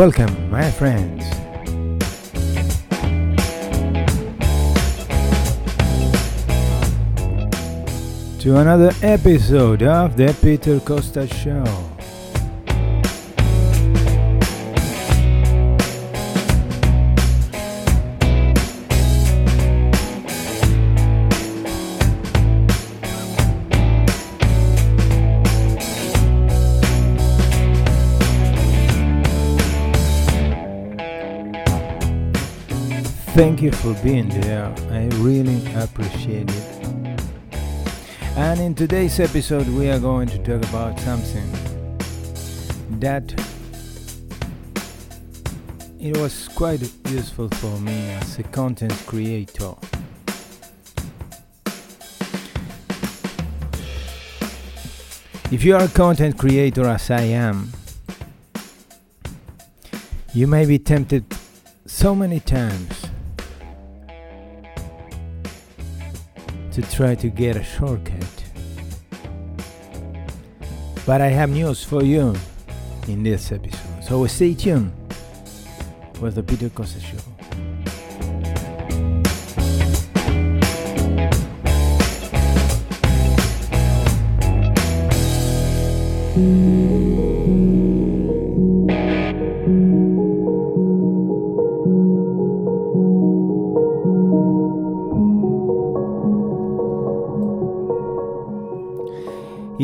Welcome, my friends. To another episode of the Peter Costa Show. Thank you for being there. I really appreciate it. And in today's episode, we are going to talk about something that it was quite useful for me as a content creator. If you are a content creator as I am, you may be tempted so many times to try to get a shortcut. But I have news for you in this episode. So stay tuned with the Peter Costa Show.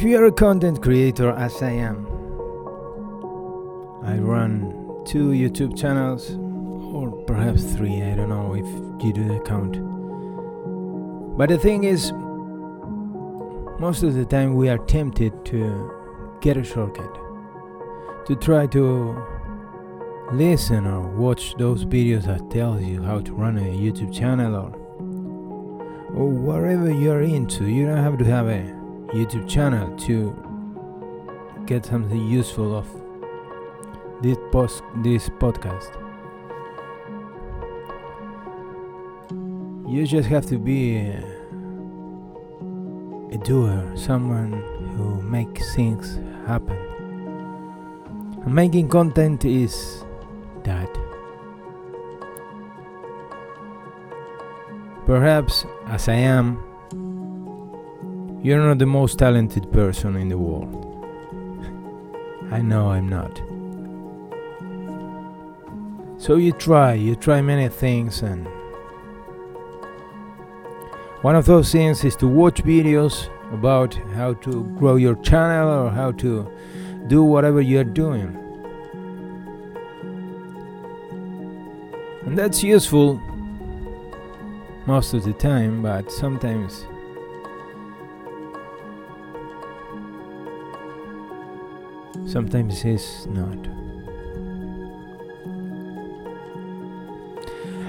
If you are a content creator as I am, I run two YouTube channels or perhaps three, I don't know if you do the count. But the thing is, most of the time we are tempted to get a shortcut, to try to listen or watch those videos that tells you how to run a YouTube channel or or whatever you're into. You don't have to have a YouTube channel to get something useful of this post this podcast. You just have to be a, doer, someone who makes things happen. And making content is that. Perhaps, as I am, you're not the most talented person in the world. I know I'm not. So you try, you try many things, and one of those things is to watch videos about how to grow your channel or how to do whatever you're doing. And that's useful most of the time, but sometimes sometimes it's not.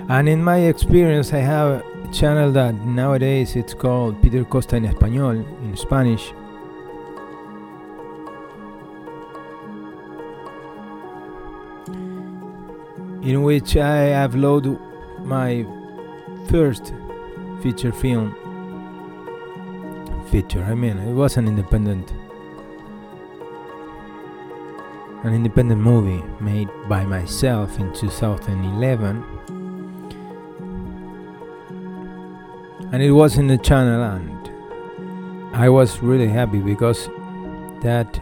And in my experience, I have a channel that nowadays it's called Peter Costa en Español, in Spanish. In which I loaded my first feature film. Feature, I mean, it was an independent an independent movie made by myself in 2011 and it was in the channel and I was really happy because that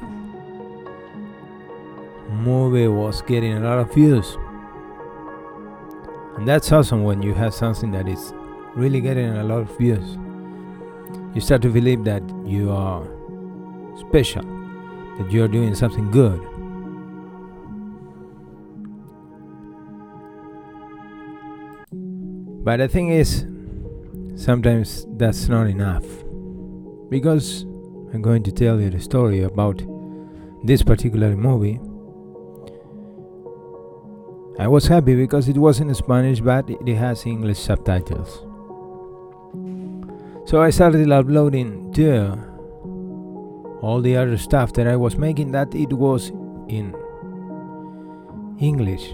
movie was getting a lot of views. And that's awesome when you have something that is really getting a lot of views. You start to believe that you are special that you are doing something good But the thing is, sometimes that's not enough. Because I'm going to tell you the story about this particular movie. I was happy because it was in Spanish but it has English subtitles. So I started uploading there all the other stuff that I was making that it was in English.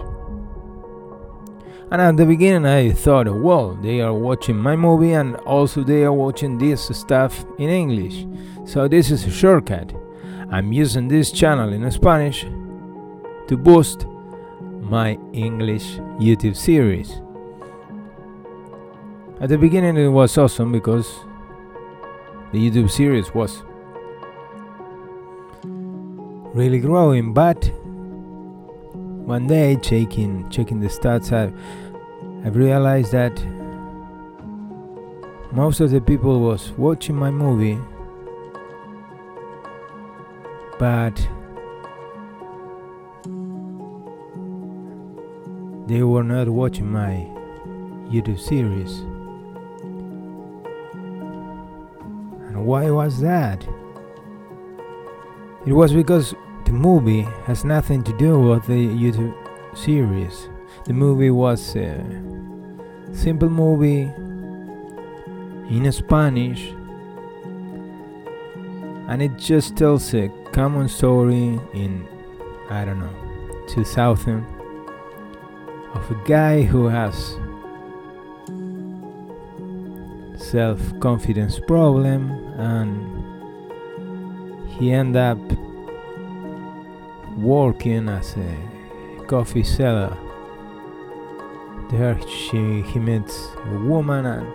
And at the beginning, I thought, well, they are watching my movie and also they are watching this stuff in English. So this is a shortcut. I'm using this channel in Spanish to boost my English YouTube series. At the beginning, it was awesome because the YouTube series was really growing, but one day checking checking the stats, I I've realized that most of the people was watching my movie, but they were not watching my YouTube series. And why was that? It was because the movie has nothing to do with the YouTube series. The movie was a simple movie in Spanish and it just tells a common story in I don't know 2000 of a guy who has self-confidence problem and he end up working as a coffee seller. There she he meets a woman and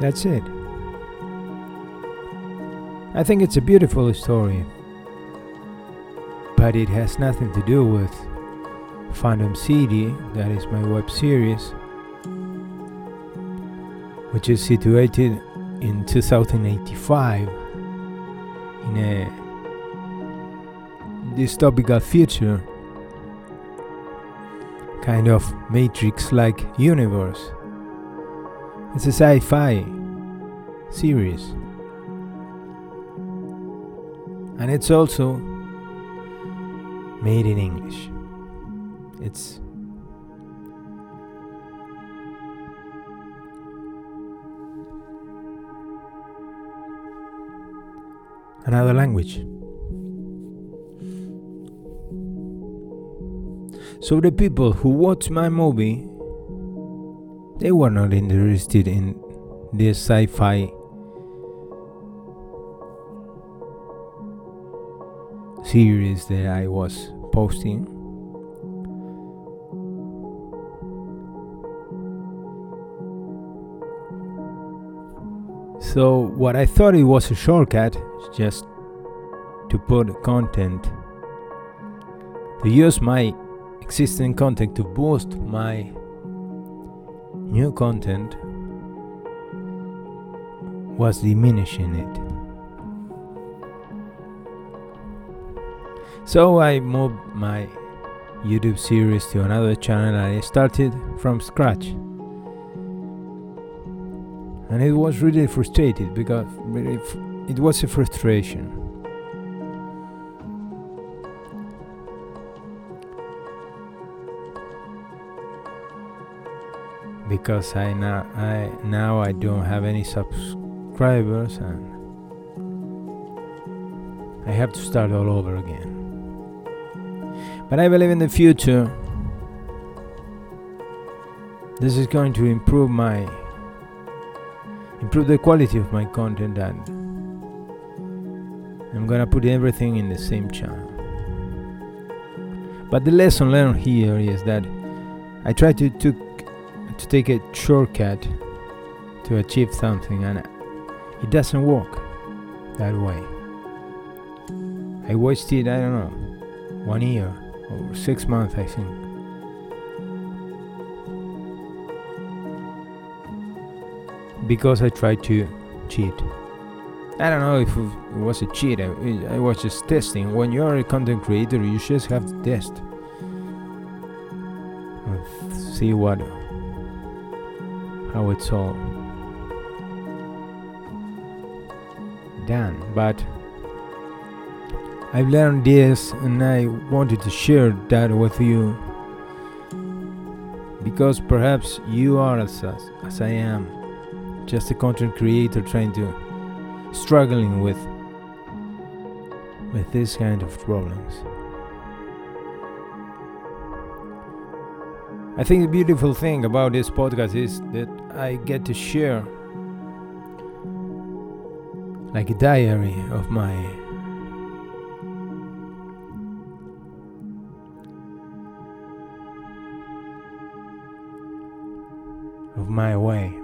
that's it. I think it's a beautiful story, but it has nothing to do with Phantom City, that is my web series, which is situated in 2085 in a dystopical future, kind of Matrix like universe. It's a sci fi series and it's also made in English. It's another language. So the people who watch my movie they were not interested in this sci-fi series that I was posting. So, what I thought it was a shortcut, just to put content, to use my existing content to boost my new content, was diminishing it. So I moved my YouTube series to another channel and I started from scratch. And it was really frustrated because it was a frustration. Because I now I now I don't have any subscribers and I have to start all over again. But I believe in the future, this is going to improve my improve the quality of my content and I'm gonna put everything in the same channel. But the lesson learned here is that I try to took, to take a shortcut to achieve something and it doesn't work that way. I wasted I don't know one year or six months, I think. Because I tried to cheat. I don't know if it was a cheat, I, was just testing. When you're a content creator, you just have to test. See what, how it's all done. But I've learned this and I wanted to share that with you because perhaps you are as, as I am, just a content creator trying to struggling with with this kind of problems. I think the beautiful thing about this podcast is that I get to share like a diary of my of my way.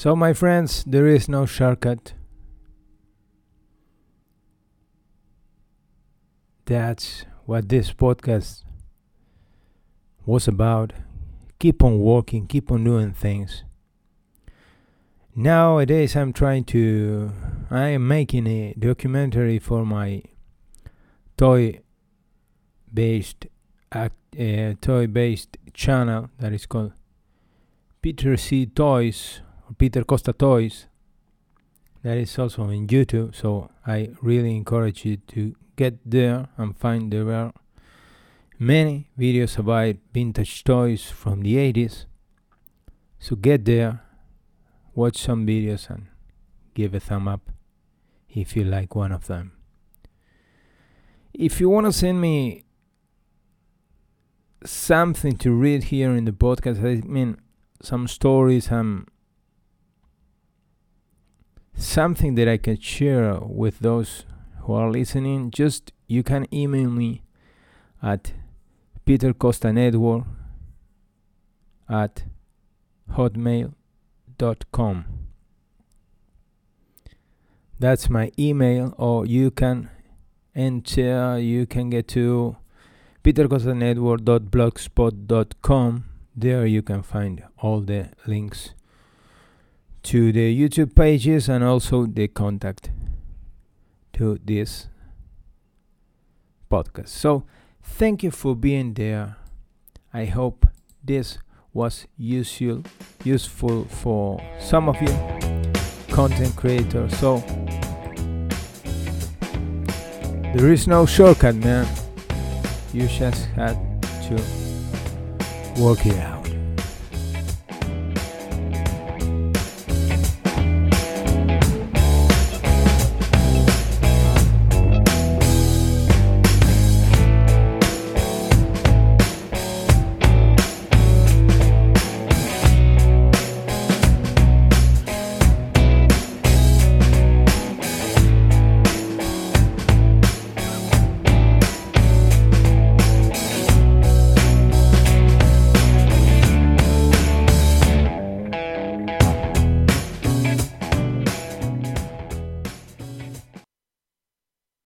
So, my friends, there is no shortcut. That's what this podcast was about. Keep on working, keep on doing things. Nowadays, I'm trying to. I am making a documentary for my toy based act, uh, toy based channel that is called Peter C Toys Peter Costa Toys. That is also on YouTube, so I really encourage you to get there and find there are many videos about vintage toys from the 80s. So get there, watch some videos, and give a thumb up if you like one of them. If you want to send me something to read here in the podcast, I mean, some stories, some something that I can share with those who are listening, just you can email me at Peter Costa Network at hotmail.com. That's my email, or you can enter, you can get to petercostanetwork.blogspot.com. There you can find all the links to the YouTube pages and also the contact to this podcast. So, thank you for being there. I hope this was useful useful for some of you content creators. So, there is no shortcut, man. You just had to work it out.